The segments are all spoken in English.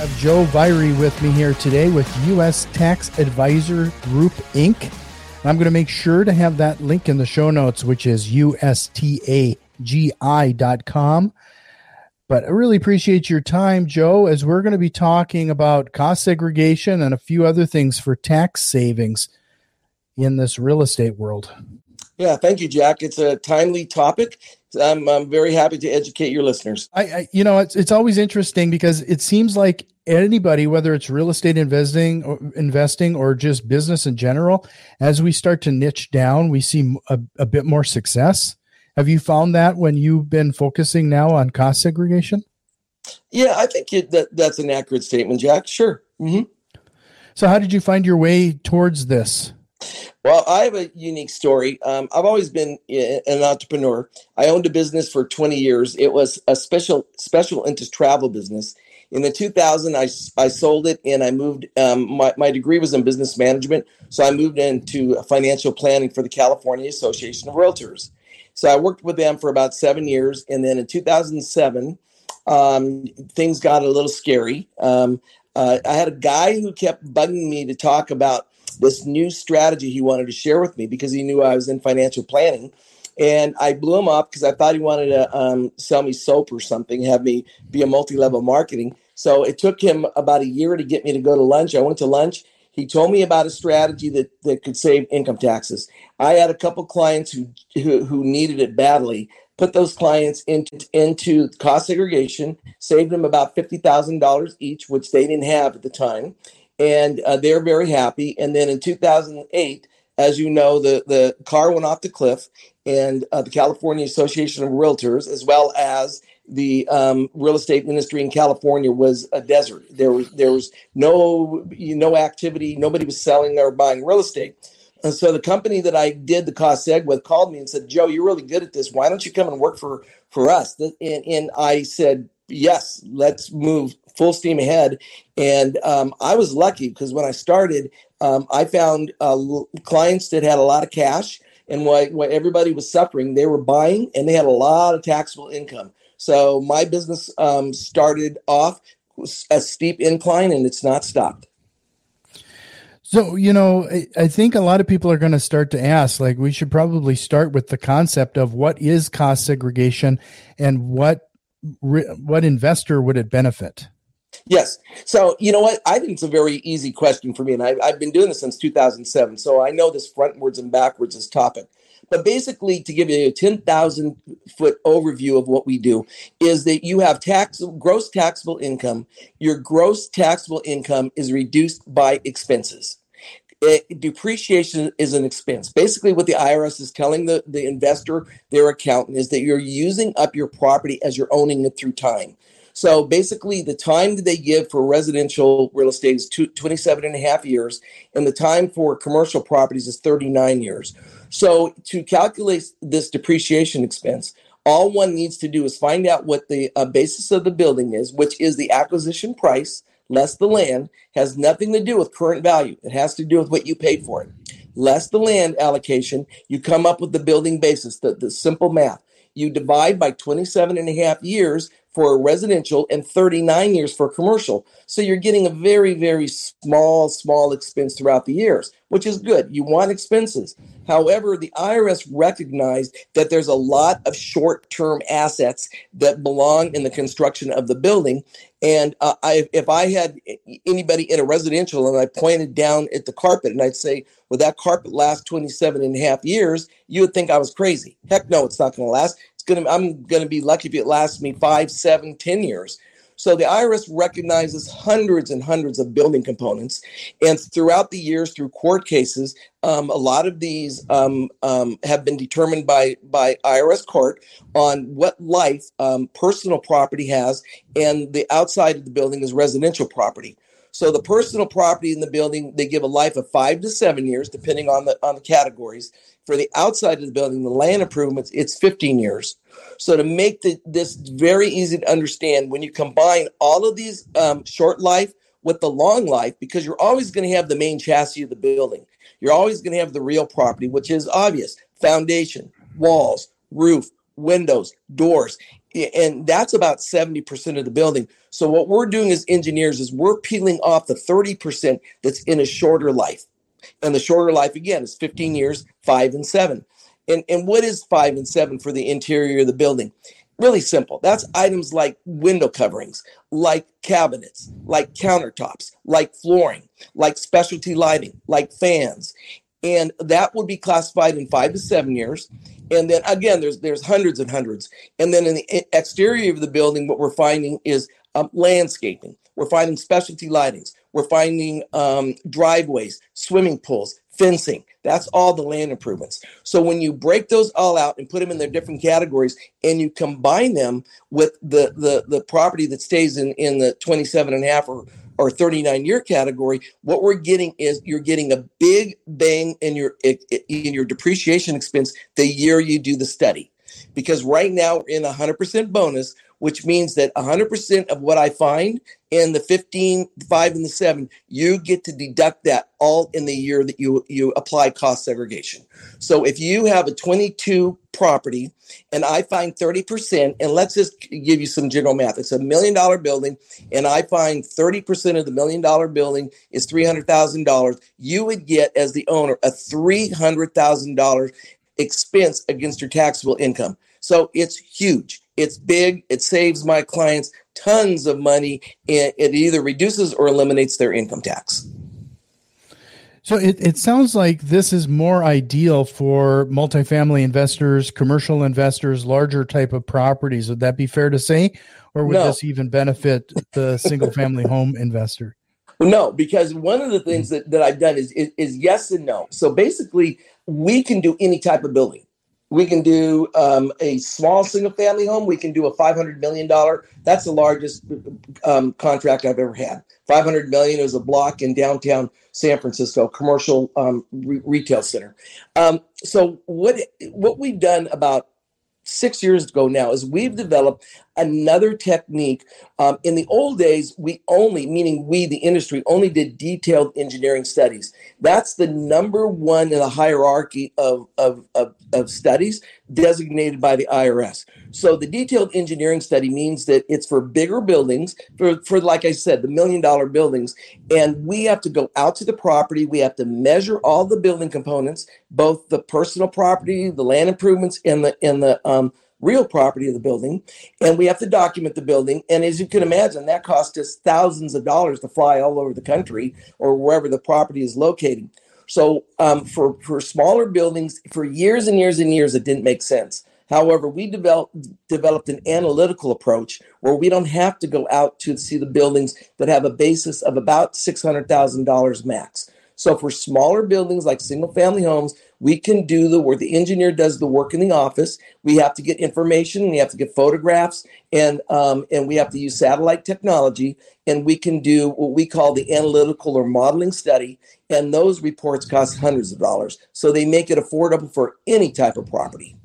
Have Joe Viery with me here today with U.S. Tax Advisor Group Inc. I'm going to make sure to have that link in the show notes, which is ustagi.com. But I really appreciate your time, Joe, as we're going to be talking about cost segregation and a few other things for tax savings in this real estate world. Yeah, thank you, Jack. It's a timely topic. I'm, I'm very happy to educate your listeners. I, I, you know, it's it's always interesting because it seems like anybody, whether it's real estate investing, or investing, or just business in general, as we start to niche down, we see a, a bit more success. Have you found that when you've been focusing now on cost segregation? Yeah, I think it, that that's an accurate statement, Jack. Sure. Mm-hmm. So, how did you find your way towards this? Well, I have a unique story. Um, I've always been an entrepreneur. I owned a business for 20 years. It was a special special interest travel business. In the 2000, I, I sold it and I moved. Um, my, my degree was in business management, so I moved into financial planning for the California Association of Realtors. So I worked with them for about seven years, and then in 2007, um, things got a little scary. Um, uh, I had a guy who kept bugging me to talk about this new strategy he wanted to share with me because he knew I was in financial planning. And I blew him up because I thought he wanted to um, sell me soap or something, have me be a multi level marketing. So it took him about a year to get me to go to lunch. I went to lunch. He told me about a strategy that, that could save income taxes. I had a couple clients who, who, who needed it badly. Put those clients into, into cost segregation, saved them about $50,000 each, which they didn't have at the time and uh, they're very happy. And then in 2008, as you know, the, the car went off the cliff, and uh, the California Association of Realtors, as well as the um, real estate industry in California, was a desert. There was there was no no activity. Nobody was selling or buying real estate. And so the company that I did the cost seg with called me and said, "Joe, you're really good at this. Why don't you come and work for for us?" And, and I said, "Yes, let's move full steam ahead. And um, I was lucky because when I started, um, I found uh, clients that had a lot of cash. And what, what everybody was suffering, they were buying and they had a lot of taxable income. So my business um, started off a steep incline and it's not stopped. So, you know, I think a lot of people are going to start to ask, like, we should probably start with the concept of what is cost segregation and what what investor would it benefit? Yes. So, you know what? I think it's a very easy question for me. And I, I've been doing this since 2007. So I know this frontwards and backwards, this topic. But basically, to give you a 10,000 foot overview of what we do, is that you have tax gross taxable income. Your gross taxable income is reduced by expenses. It, depreciation is an expense. Basically, what the IRS is telling the, the investor, their accountant, is that you're using up your property as you're owning it through time. So basically, the time that they give for residential real estate is two, 27 and a half years, and the time for commercial properties is 39 years. So to calculate this depreciation expense, all one needs to do is find out what the uh, basis of the building is, which is the acquisition price less the land, has nothing to do with current value. It has to do with what you paid for it. Less the land allocation, you come up with the building basis, the, the simple math. You divide by 27 and a half years, for residential and 39 years for commercial. So you're getting a very, very small, small expense throughout the years, which is good. You want expenses. However, the IRS recognized that there's a lot of short term assets that belong in the construction of the building. And uh, I, if I had anybody in a residential and I pointed down at the carpet and I'd say, well, that carpet lasts 27 and a half years, you would think I was crazy. Heck no, it's not going to last gonna I'm gonna be lucky if it lasts me five, seven, ten years. So the IRS recognizes hundreds and hundreds of building components, and throughout the years, through court cases, um, a lot of these um, um, have been determined by by IRS court on what life um, personal property has, and the outside of the building is residential property. So the personal property in the building, they give a life of five to seven years, depending on the on the categories. For the outside of the building, the land improvements, it's 15 years. So to make the, this very easy to understand, when you combine all of these um, short life with the long life, because you're always going to have the main chassis of the building, you're always going to have the real property, which is obvious: foundation, walls, roof, windows, doors and that's about 70% of the building. So what we're doing as engineers is we're peeling off the 30% that's in a shorter life. And the shorter life again is 15 years, 5 and 7. And and what is 5 and 7 for the interior of the building? Really simple. That's items like window coverings, like cabinets, like countertops, like flooring, like specialty lighting, like fans. And that would be classified in 5 to 7 years and then again there's there's hundreds and hundreds and then in the exterior of the building what we're finding is um, landscaping we're finding specialty lightings we're finding um, driveways swimming pools fencing that's all the land improvements so when you break those all out and put them in their different categories and you combine them with the the, the property that stays in in the 27 and a half or or 39 year category, what we're getting is you're getting a big bang in your in your depreciation expense the year you do the study. Because right now we're in a 100% bonus, which means that 100% of what I find in the 15, 5, and the 7, you get to deduct that all in the year that you, you apply cost segregation. So if you have a 22 property and I find 30%, and let's just give you some general math. It's a million dollar building, and I find 30% of the million dollar building is $300,000. You would get, as the owner, a $300,000 expense against your taxable income. So it's huge. It's big. It saves my clients tons of money. And it either reduces or eliminates their income tax. So it, it sounds like this is more ideal for multifamily investors, commercial investors, larger type of properties. Would that be fair to say? Or would no. this even benefit the single family home investor? No, because one of the things that, that I've done is, is, is yes and no. So basically, we can do any type of building. We can do um, a small single family home. We can do a $500 million. That's the largest um, contract I've ever had. 500 million is a block in downtown San Francisco, commercial um, re- retail center. Um, so what what we've done about six years ago now is we've developed another technique. Um, in the old days, we only, meaning we, the industry, only did detailed engineering studies. That's the number one in the hierarchy of, of, of, of studies designated by the IRS. So the detailed engineering study means that it's for bigger buildings, for, for like I said, the million dollar buildings. And we have to go out to the property. We have to measure all the building components, both the personal property, the land improvements, and the and the um, real property of the building, and we have to document the building. And as you can imagine, that cost us thousands of dollars to fly all over the country or wherever the property is located. So um, for for smaller buildings, for years and years and years, it didn't make sense. However, we developed developed an analytical approach where we don't have to go out to see the buildings that have a basis of about six hundred thousand dollars max. So for smaller buildings like single family homes, we can do the work. The engineer does the work in the office. We have to get information. We have to get photographs, and um, and we have to use satellite technology. And we can do what we call the analytical or modeling study. And those reports cost hundreds of dollars. So they make it affordable for any type of property.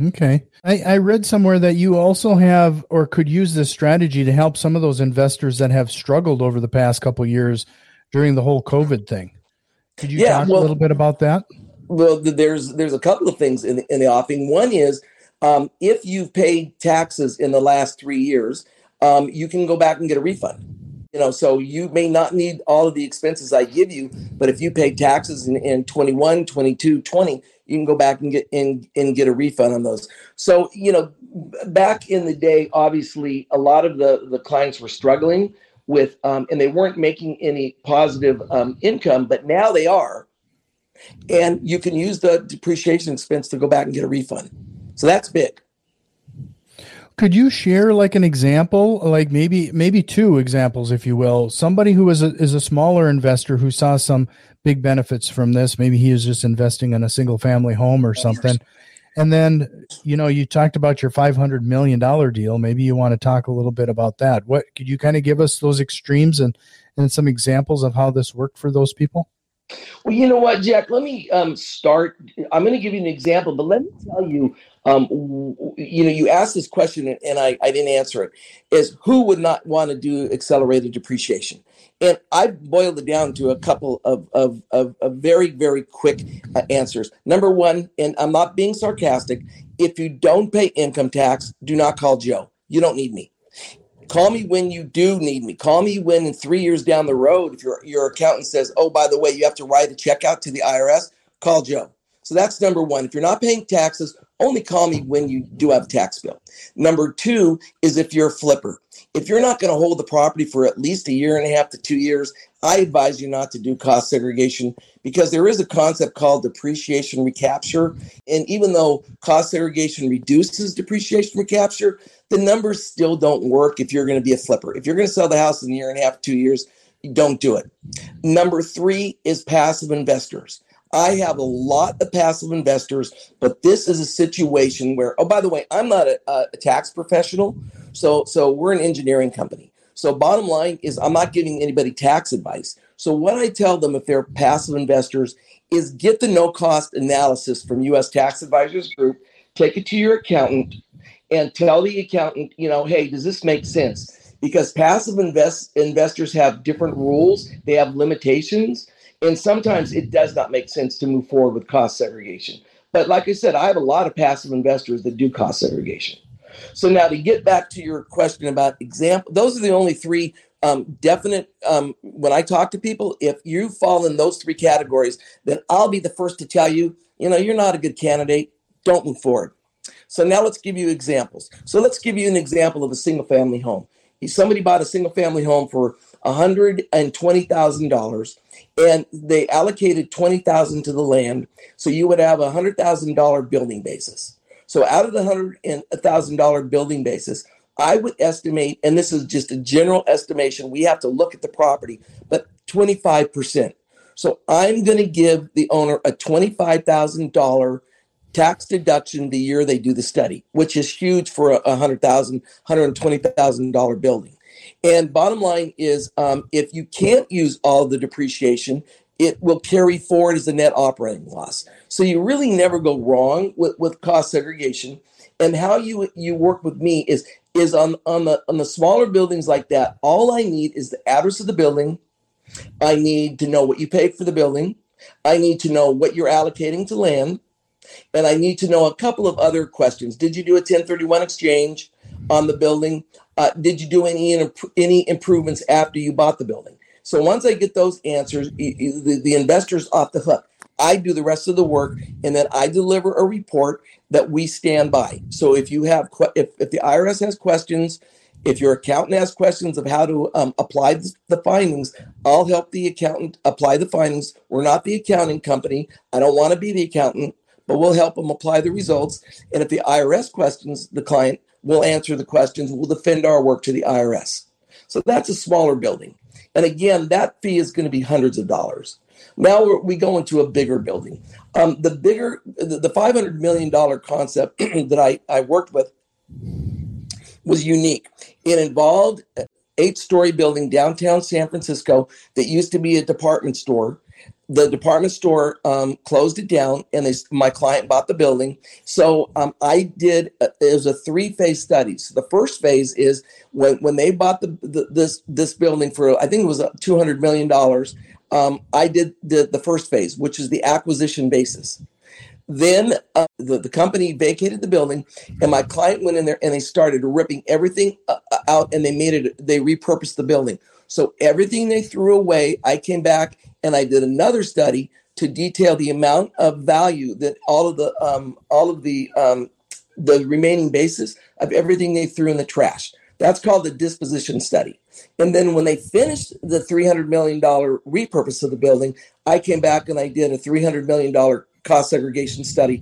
Okay. I, I, read somewhere that you also have or could use this strategy to help some of those investors that have struggled over the past couple years during the whole COVID thing. Could you yeah, talk well, a little bit about that? Well, there's there's a couple of things in the, in the offing. One is um, if you've paid taxes in the last three years, um, you can go back and get a refund. You know, so you may not need all of the expenses I give you, but if you paid taxes in, in 21, 22, 20, you can go back and get in and get a refund on those. So, you know, back in the day, obviously a lot of the, the clients were struggling with, um, and they weren't making any positive um, income, but now they are. And you can use the depreciation expense to go back and get a refund. So that's big. Could you share like an example, like maybe maybe two examples, if you will? Somebody who is a is a smaller investor who saw some big benefits from this. Maybe he is just investing in a single family home or something, And then, you know, you talked about your $500 million deal. Maybe you want to talk a little bit about that. What could you kind of give us those extremes and, and some examples of how this worked for those people? Well, you know what, Jack? Let me um, start. I'm going to give you an example, but let me tell you. Um, you know, you asked this question and I, I didn't answer it. Is who would not want to do accelerated depreciation? And I boiled it down to a couple of, of, of, of very, very quick uh, answers. Number one, and I'm not being sarcastic, if you don't pay income tax, do not call Joe. You don't need me. Call me when you do need me. Call me when in three years down the road, if your, your accountant says, oh, by the way, you have to write a check out to the IRS, call Joe. So that's number one. If you're not paying taxes, only call me when you do have a tax bill. Number two is if you're a flipper. If you're not going to hold the property for at least a year and a half to two years, I advise you not to do cost segregation because there is a concept called depreciation recapture. And even though cost segregation reduces depreciation recapture, the numbers still don't work if you're going to be a flipper. If you're going to sell the house in a year and a half, two years, don't do it. Number three is passive investors. I have a lot of passive investors, but this is a situation where, oh, by the way, I'm not a, a tax professional. So, so we're an engineering company. So bottom line is I'm not giving anybody tax advice. So what I tell them if they're passive investors is get the no cost analysis from US Tax Advisors Group, take it to your accountant and tell the accountant, you know, hey, does this make sense? Because passive invest investors have different rules, they have limitations. And sometimes it does not make sense to move forward with cost segregation. But like I said, I have a lot of passive investors that do cost segregation. So now to get back to your question about example, those are the only three um, definite. Um, when I talk to people, if you fall in those three categories, then I'll be the first to tell you, you know, you're not a good candidate. Don't move forward. So now let's give you examples. So let's give you an example of a single family home. Somebody bought a single family home for $120,000 and they allocated 20,000 to the land. So you would have a $100,000 building basis. So out of the $100,000 building basis, I would estimate, and this is just a general estimation, we have to look at the property, but 25%. So I'm going to give the owner a $25,000 tax deduction the year they do the study, which is huge for a $100,000, $120,000 building. And bottom line is, um, if you can't use all the depreciation, it will carry forward as a net operating loss. So you really never go wrong with, with cost segregation. And how you you work with me is is on on the on the smaller buildings like that. All I need is the address of the building. I need to know what you paid for the building. I need to know what you're allocating to land. And I need to know a couple of other questions. Did you do a 1031 exchange on the building? Uh, did you do any any improvements after you bought the building? So once I get those answers, the, the investor's off the hook. I do the rest of the work, and then I deliver a report that we stand by. So if you have, if, if the IRS has questions, if your accountant has questions of how to um, apply the findings, I'll help the accountant apply the findings. We're not the accounting company. I don't want to be the accountant, but we'll help them apply the results. And if the IRS questions the client, we'll answer the questions. We'll defend our work to the IRS. So that's a smaller building. And again, that fee is going to be hundreds of dollars. Now we go into a bigger building. Um, the bigger, the, the $500 million concept that I, I worked with was unique. It involved eight story building downtown San Francisco that used to be a department store the department store um, closed it down and they, my client bought the building. So um, i did uh, it was a three phase study. So the first phase is when, when they bought the, the this this building for i think it was uh, 200 million dollars um, i did the, the first phase which is the acquisition basis. Then uh, the, the company vacated the building and my client went in there and they started ripping everything uh, out and they made it they repurposed the building so everything they threw away i came back and I did another study to detail the amount of value that all of the um, all of the um, the remaining basis of everything they threw in the trash. That's called the disposition study. And then when they finished the $300 million repurpose of the building, I came back and I did a $300 million cost segregation study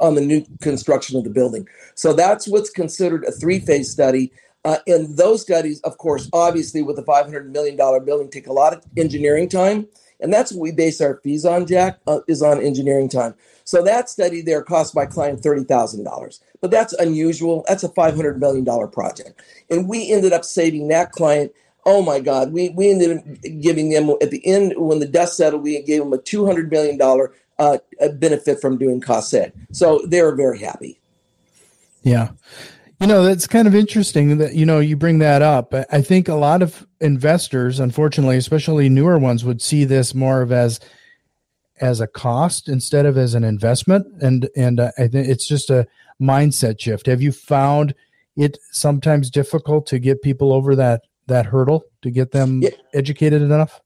on the new construction of the building. So that's what's considered a three phase study. Uh, and those studies, of course, obviously with a $500 million building, take a lot of engineering time And that's what we base our fees on, Jack, uh, is on engineering time. So that study there cost my client $30,000. But that's unusual. That's a $500 million project. And we ended up saving that client oh my God, we, we ended up giving them at the end when the dust settled, we gave them a $200 million uh, benefit from doing cost seg. So they were very happy. Yeah. You know, that's kind of interesting that, you know, you bring that up. I think a lot of investors, unfortunately, especially newer ones, would see this more of as as a cost instead of as an investment. And and uh, I think it's just a mindset shift. Have you found it sometimes difficult to get people over that that hurdle to get them yeah. educated enough?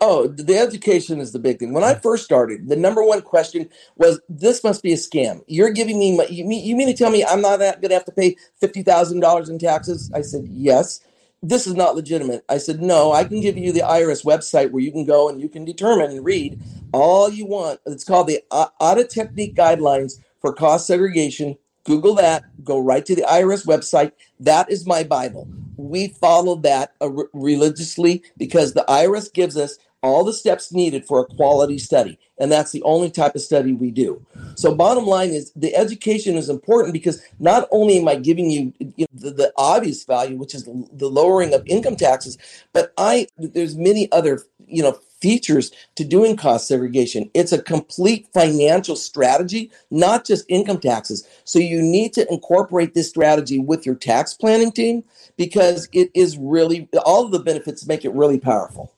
Oh, the education is the big thing. When I first started, the number one question was, "This must be a scam. You're giving me, my, you, mean, you mean to tell me I'm not going to have to pay fifty thousand dollars in taxes?" I said, "Yes." This is not legitimate. I said, "No, I can give you the IRS website where you can go and you can determine and read all you want. It's called the Audit Technique Guidelines for Cost Segregation. Google that. Go right to the IRS website. That is my Bible." We follow that uh, religiously because the IRS gives us all the steps needed for a quality study. And that's the only type of study we do. So, bottom line is the education is important because not only am I giving you, you know, the, the, obvious value, which is the lowering of income taxes, but I there's many other you know features to doing cost segregation. It's a complete financial strategy, not just income taxes. So you need to incorporate this strategy with your tax planning team because it is really all of the benefits make it really powerful.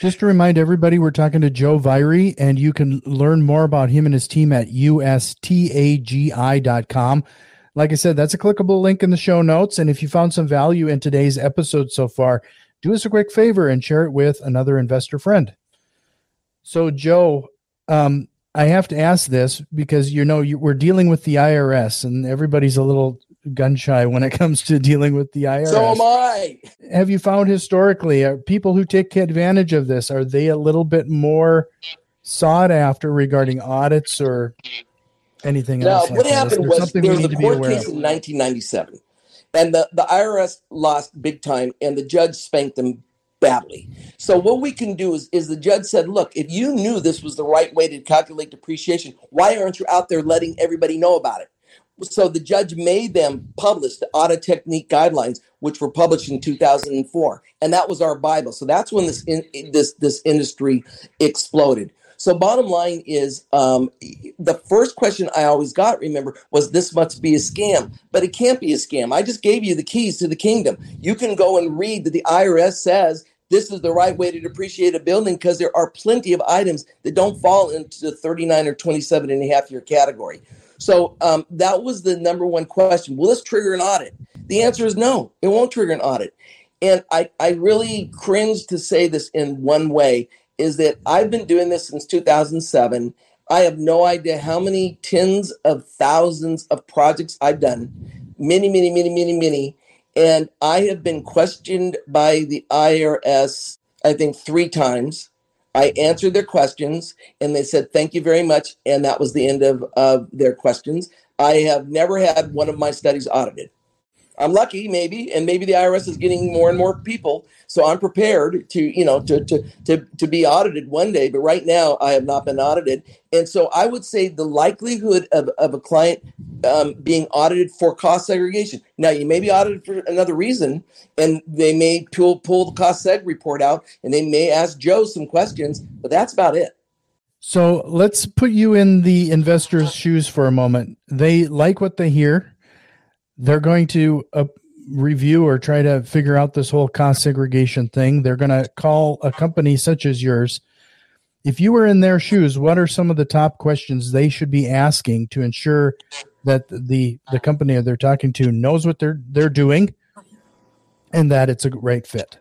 Just to remind everybody, we're talking to Joe Viery, and you can learn more about him and his team at ustagi.com. Like I said, that's a clickable link in the show notes. And if you found some value in today's episode so far, do us a quick favor and share it with another investor friend. So, Joe, um, I have to ask this because you know you, we're dealing with the IRS, and everybody's a little gun shy when it comes to dealing with the IRS. So am I. Have you found historically are people who take advantage of this are they a little bit more sought after regarding audits or anything now, else? Like what happened was there was a court case in 1997 and the, the IRS lost big time, and the judge spanked them badly. So what we can do is, is the judge said, look, if you knew this was the right way to calculate depreciation, why aren't you out there letting everybody know about it? So the judge made them publish the audit technique guidelines, which were published in 2004, and that was our Bible. So that's when this in, this this industry exploded. So, bottom line is um, the first question I always got, remember, was this must be a scam, but it can't be a scam. I just gave you the keys to the kingdom. You can go and read that the IRS says this is the right way to depreciate a building because there are plenty of items that don't fall into the 39 or 27 and a half year category. So um, that was the number one question. Will this trigger an audit? The answer is no, it won't trigger an audit. And I, I really cringe to say this in one way is that I've been doing this since 2007. I have no idea how many tens of thousands of projects I've done, many, many, many, many, many. And I have been questioned by the IRS, I think, three times. I answered their questions and they said, thank you very much. And that was the end of, of their questions. I have never had one of my studies audited. I'm lucky, maybe, and maybe the IRS is getting more and more people. So I'm prepared to, you know, to to to to be audited one day. But right now, I have not been audited, and so I would say the likelihood of of a client um, being audited for cost segregation. Now, you may be audited for another reason, and they may pull pull the cost seg report out, and they may ask Joe some questions, but that's about it. So let's put you in the investor's shoes for a moment. They like what they hear they're going to uh, review or try to figure out this whole cost segregation thing. They're going to call a company such as yours. If you were in their shoes, what are some of the top questions they should be asking to ensure that the the company they're talking to knows what they're they're doing and that it's a great fit?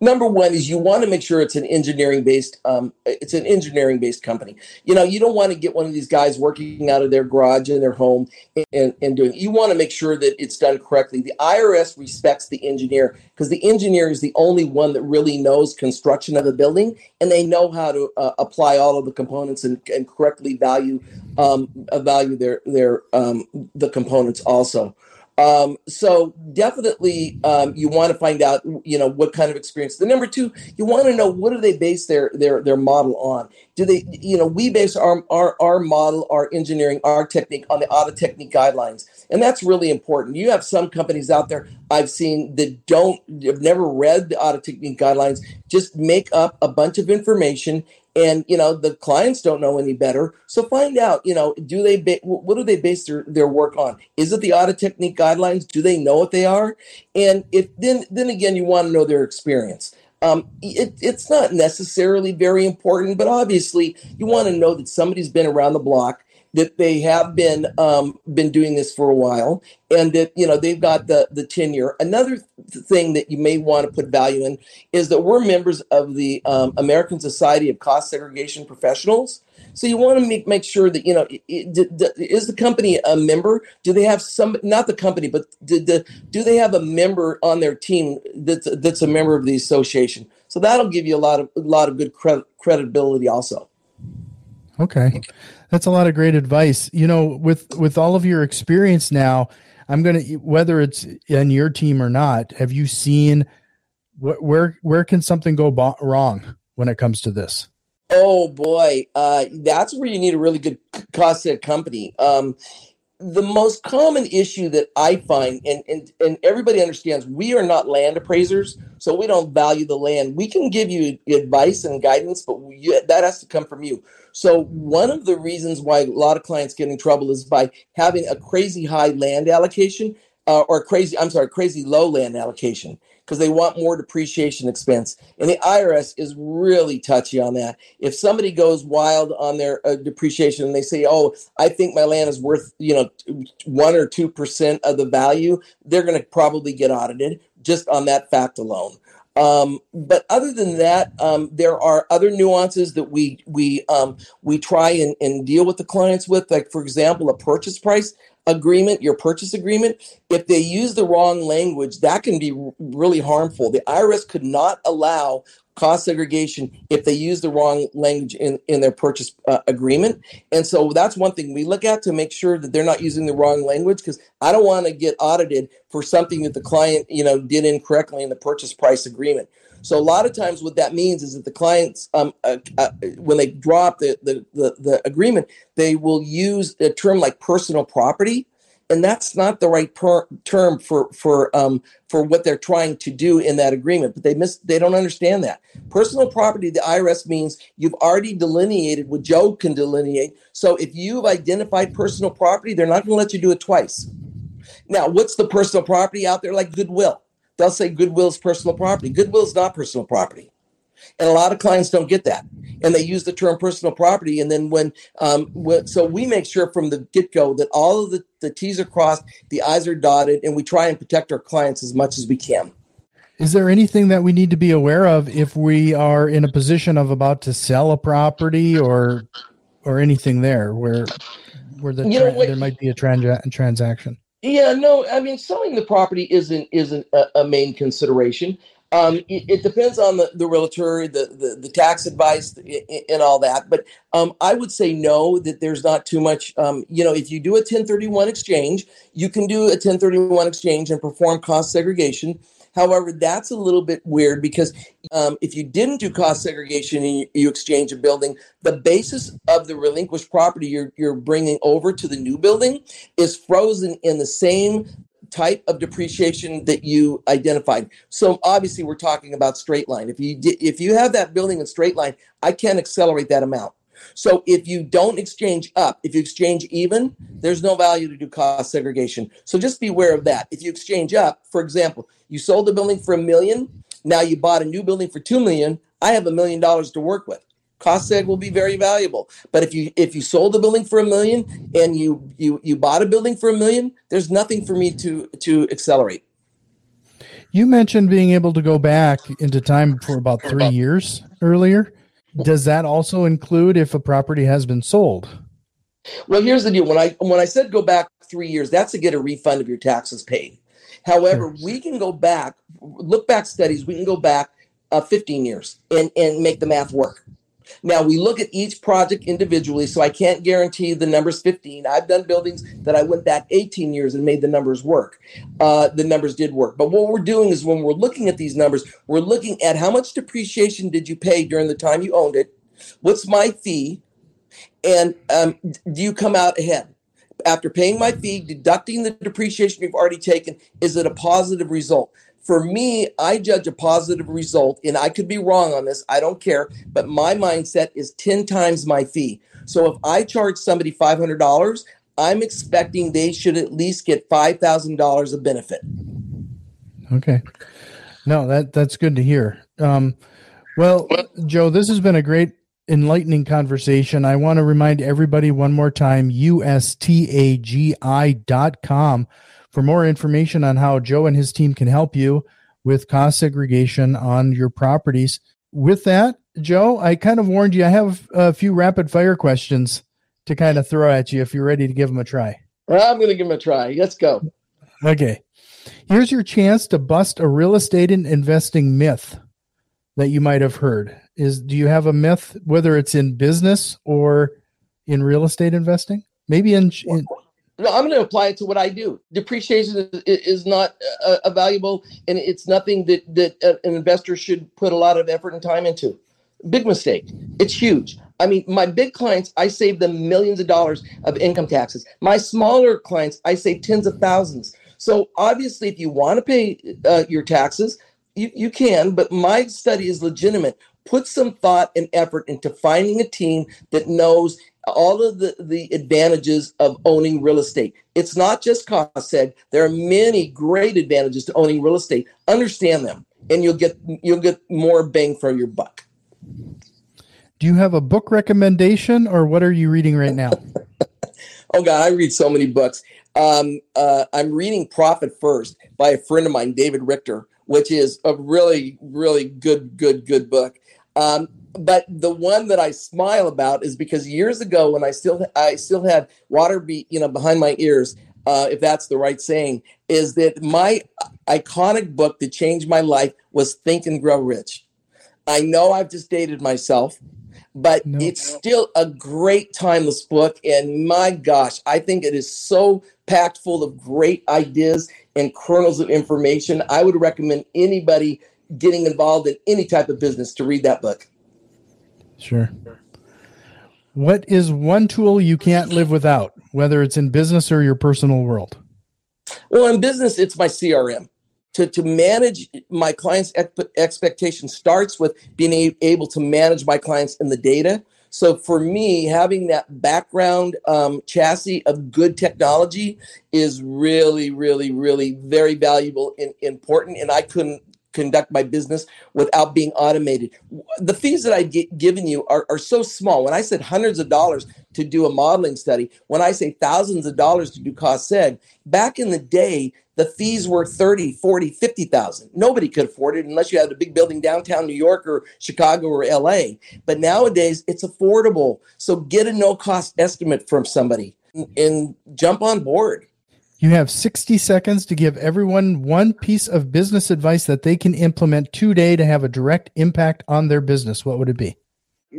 Number one is you want to make sure it's an engineering based um, it's an engineering based company. You know, you don't want to get one of these guys working out of their garage in their home and, and doing. You want to make sure that it's done correctly. The IRS respects the engineer because the engineer is the only one that really knows construction of a building and they know how to uh, apply all of the components and, and correctly value um, value their their um, the components also. Um, so definitely, um, you want to find out, you know, what kind of experience. The number two, you want to know what do they base their their their model on? Do they, you know, we base our our our model, our engineering, our technique on the Audit Technique guidelines, and that's really important. You have some companies out there I've seen that don't have never read the Audit Technique guidelines, just make up a bunch of information and you know the clients don't know any better. So find out you know do they ba- what do they base their, their work on? Is it the Audit Technique guidelines? Do they know what they are? And if then then again you want to know their experience. Um, it, it's not necessarily very important but obviously you want to know that somebody's been around the block that they have been um, been doing this for a while, and that you know they've got the the tenure. Another th- thing that you may want to put value in is that we're members of the um, American Society of Cost Segregation Professionals. So you want to make make sure that you know is the company a member? Do they have some not the company, but do, do, do they have a member on their team that's that's a member of the association? So that'll give you a lot of a lot of good cred- credibility also. Okay. That's a lot of great advice. You know, with with all of your experience now, I'm going to whether it's in your team or not, have you seen wh- where where can something go bo- wrong when it comes to this? Oh boy, uh, that's where you need a really good cost company. Um, the most common issue that I find, and, and and everybody understands, we are not land appraisers, so we don't value the land. We can give you advice and guidance, but that has to come from you. So one of the reasons why a lot of clients get in trouble is by having a crazy high land allocation uh, or crazy, I'm sorry, crazy low land allocation because they want more depreciation expense. And the IRS is really touchy on that. If somebody goes wild on their uh, depreciation and they say, "Oh, I think my land is worth, you know, 1 or 2% of the value," they're going to probably get audited just on that fact alone. Um, but other than that, um, there are other nuances that we we um, we try and, and deal with the clients with. Like for example, a purchase price agreement, your purchase agreement. If they use the wrong language, that can be really harmful. The IRS could not allow cost segregation if they use the wrong language in, in their purchase uh, agreement. And so that's one thing we look at to make sure that they're not using the wrong language because I don't want to get audited for something that the client, you know, did incorrectly in the purchase price agreement. So a lot of times what that means is that the clients, um, uh, uh, when they drop the, the, the, the agreement, they will use a term like personal property and that's not the right per- term for for um, for what they're trying to do in that agreement. But they miss they don't understand that personal property. The IRS means you've already delineated what Joe can delineate. So if you've identified personal property, they're not going to let you do it twice. Now, what's the personal property out there like goodwill? They'll say goodwill is personal property. Goodwill is not personal property. And a lot of clients don't get that. And they use the term personal property. And then when, um, when so we make sure from the get go that all of the, the T's are crossed, the I's are dotted, and we try and protect our clients as much as we can. Is there anything that we need to be aware of if we are in a position of about to sell a property or or anything there where where the tra- know, there might be a trans- transaction? Yeah, no, I mean selling the property isn't isn't a, a main consideration. Um, it, it, depends on the, the realtor, the, the, the tax advice, and all that. But um, I would say no, that there's not too much. Um, you know, if you do a 1031 exchange, you can do a 1031 exchange and perform cost segregation. However, that's a little bit weird because um, if you didn't do cost segregation and you, you, exchange a building, the basis of the relinquished property you're, you're bringing over to the new building is frozen in the same type of depreciation that you identified. So obviously we're talking about straight line. If you if you have that building in straight line, I can't accelerate that amount. So if you don't exchange up, if you exchange even, there's no value to do cost segregation. So just be aware of that. If you exchange up, for example, you sold the building for a million, now you bought a new building for 2 million, I have a million dollars to work with cost seg will be very valuable. But if you if you sold a building for a million and you you you bought a building for a million, there's nothing for me to to accelerate. You mentioned being able to go back into time for about three years earlier. Does that also include if a property has been sold? Well, here's the deal. When I when I said go back three years, that's to get a refund of your taxes paid. However, sure. we can go back, look back studies, we can go back uh, 15 years and, and make the math work. Now we look at each project individually, so I can't guarantee the numbers 15. I've done buildings that I went back 18 years and made the numbers work. Uh, the numbers did work. But what we're doing is when we're looking at these numbers, we're looking at how much depreciation did you pay during the time you owned it? What's my fee? And um, do you come out ahead? After paying my fee, deducting the depreciation you've already taken, is it a positive result? For me, I judge a positive result, and I could be wrong on this. I don't care, but my mindset is 10 times my fee. So if I charge somebody $500, I'm expecting they should at least get $5,000 of benefit. Okay. No, that that's good to hear. Um, well, Joe, this has been a great enlightening conversation. I want to remind everybody one more time, ustagi.com for more information on how Joe and his team can help you with cost segregation on your properties. With that, Joe, I kind of warned you. I have a few rapid fire questions to kind of throw at you if you're ready to give them a try. I'm going to give them a try. Let's go. Okay. Here's your chance to bust a real estate and investing myth that you might have heard. Is do you have a myth whether it's in business or in real estate investing? Maybe in, in no, I'm going to apply it to what I do. Depreciation is, is not uh, a valuable, and it's nothing that that uh, an investor should put a lot of effort and time into. Big mistake. It's huge. I mean, my big clients, I save them millions of dollars of income taxes. My smaller clients, I save tens of thousands. So obviously, if you want to pay uh, your taxes, you, you can. But my study is legitimate. Put some thought and effort into finding a team that knows all of the, the advantages of owning real estate. It's not just cost seg. There are many great advantages to owning real estate. Understand them and you'll get you'll get more bang for your buck. Do you have a book recommendation or what are you reading right now? oh God, I read so many books. Um, uh, I'm reading Profit First by a friend of mine, David Richter, which is a really, really good, good, good book. Um, but the one that I smile about is because years ago when I still I still had water be you know behind my ears, uh, if that's the right saying, is that my iconic book that changed my life was Think and Grow Rich. I know I've just dated myself, but no, it's still a great timeless book. And my gosh, I think it is so packed full of great ideas and kernels of information. I would recommend anybody getting involved in any type of business to read that book. Sure. What is one tool you can't live without, whether it's in business or your personal world? Well, in business, it's my CRM. To, to manage my clients' expectations starts with being able to manage my clients in the data. So for me, having that background um, chassis of good technology is really, really, really very valuable and important. And I couldn't conduct my business without being automated. The fees that I've given you are, are so small. When I said hundreds of dollars to do a modeling study, when I say thousands of dollars to do cost seg, back in the day, the fees were 30, 40, 50,000. Nobody could afford it unless you had a big building downtown New York or Chicago or LA. But nowadays it's affordable. So get a no cost estimate from somebody and, and jump on board. You have 60 seconds to give everyone one piece of business advice that they can implement today to have a direct impact on their business. What would it be?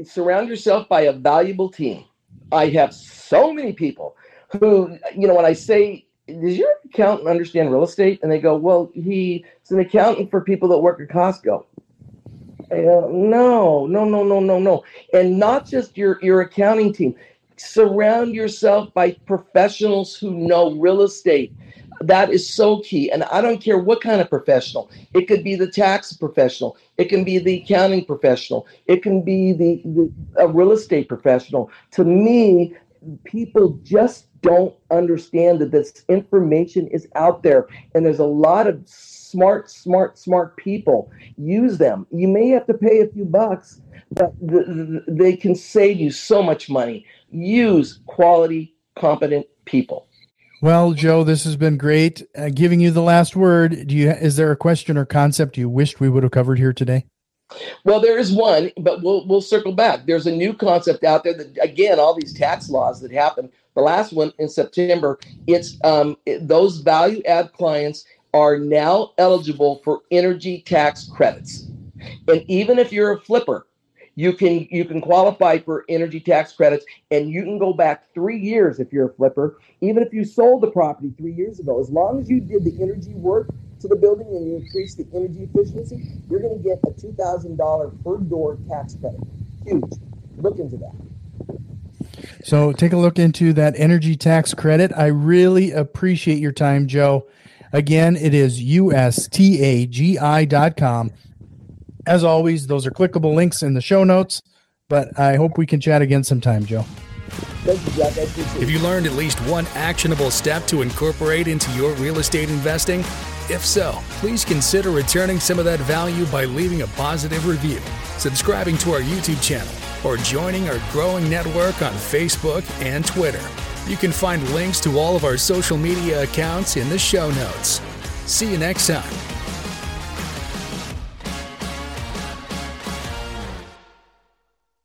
Surround yourself by a valuable team. I have so many people who, you know, when I say, does your accountant understand real estate? And they go, well, he's an accountant for people that work at Costco. No, no, no, no, no, no. And not just your, your accounting team surround yourself by professionals who know real estate. That is so key. And I don't care what kind of professional. It could be the tax professional. It can be the accounting professional. It can be the, the a real estate professional. To me, people just don't understand that this information is out there and there's a lot of smart smart smart people use them you may have to pay a few bucks but they can save you so much money use quality, competent people. Well, Joe, this has been great. Uh, giving you the last word. Do you is there a question or concept you wished we would have covered here today? Well, there is one, but we'll we'll circle back. There's a new concept out there that again, all these tax laws that happen. The last one in September, it's um, it, those value add clients are now eligible for energy tax credits, and even if you're a flipper, you can you can qualify for energy tax credits and you can go back three years if you're a flipper even if you sold the property three years ago. As long as you did the energy work to the building and you increase the energy efficiency you're going to get a $2000 per door tax credit. Huge. Look into that. So take a look into that energy tax credit. I really appreciate your time joe. Again it is ustagi.com as always, those are clickable links in the show notes. But I hope we can chat again sometime, Joe. Thank you, Jack. If you learned at least one actionable step to incorporate into your real estate investing, if so, please consider returning some of that value by leaving a positive review, subscribing to our YouTube channel, or joining our growing network on Facebook and Twitter. You can find links to all of our social media accounts in the show notes. See you next time.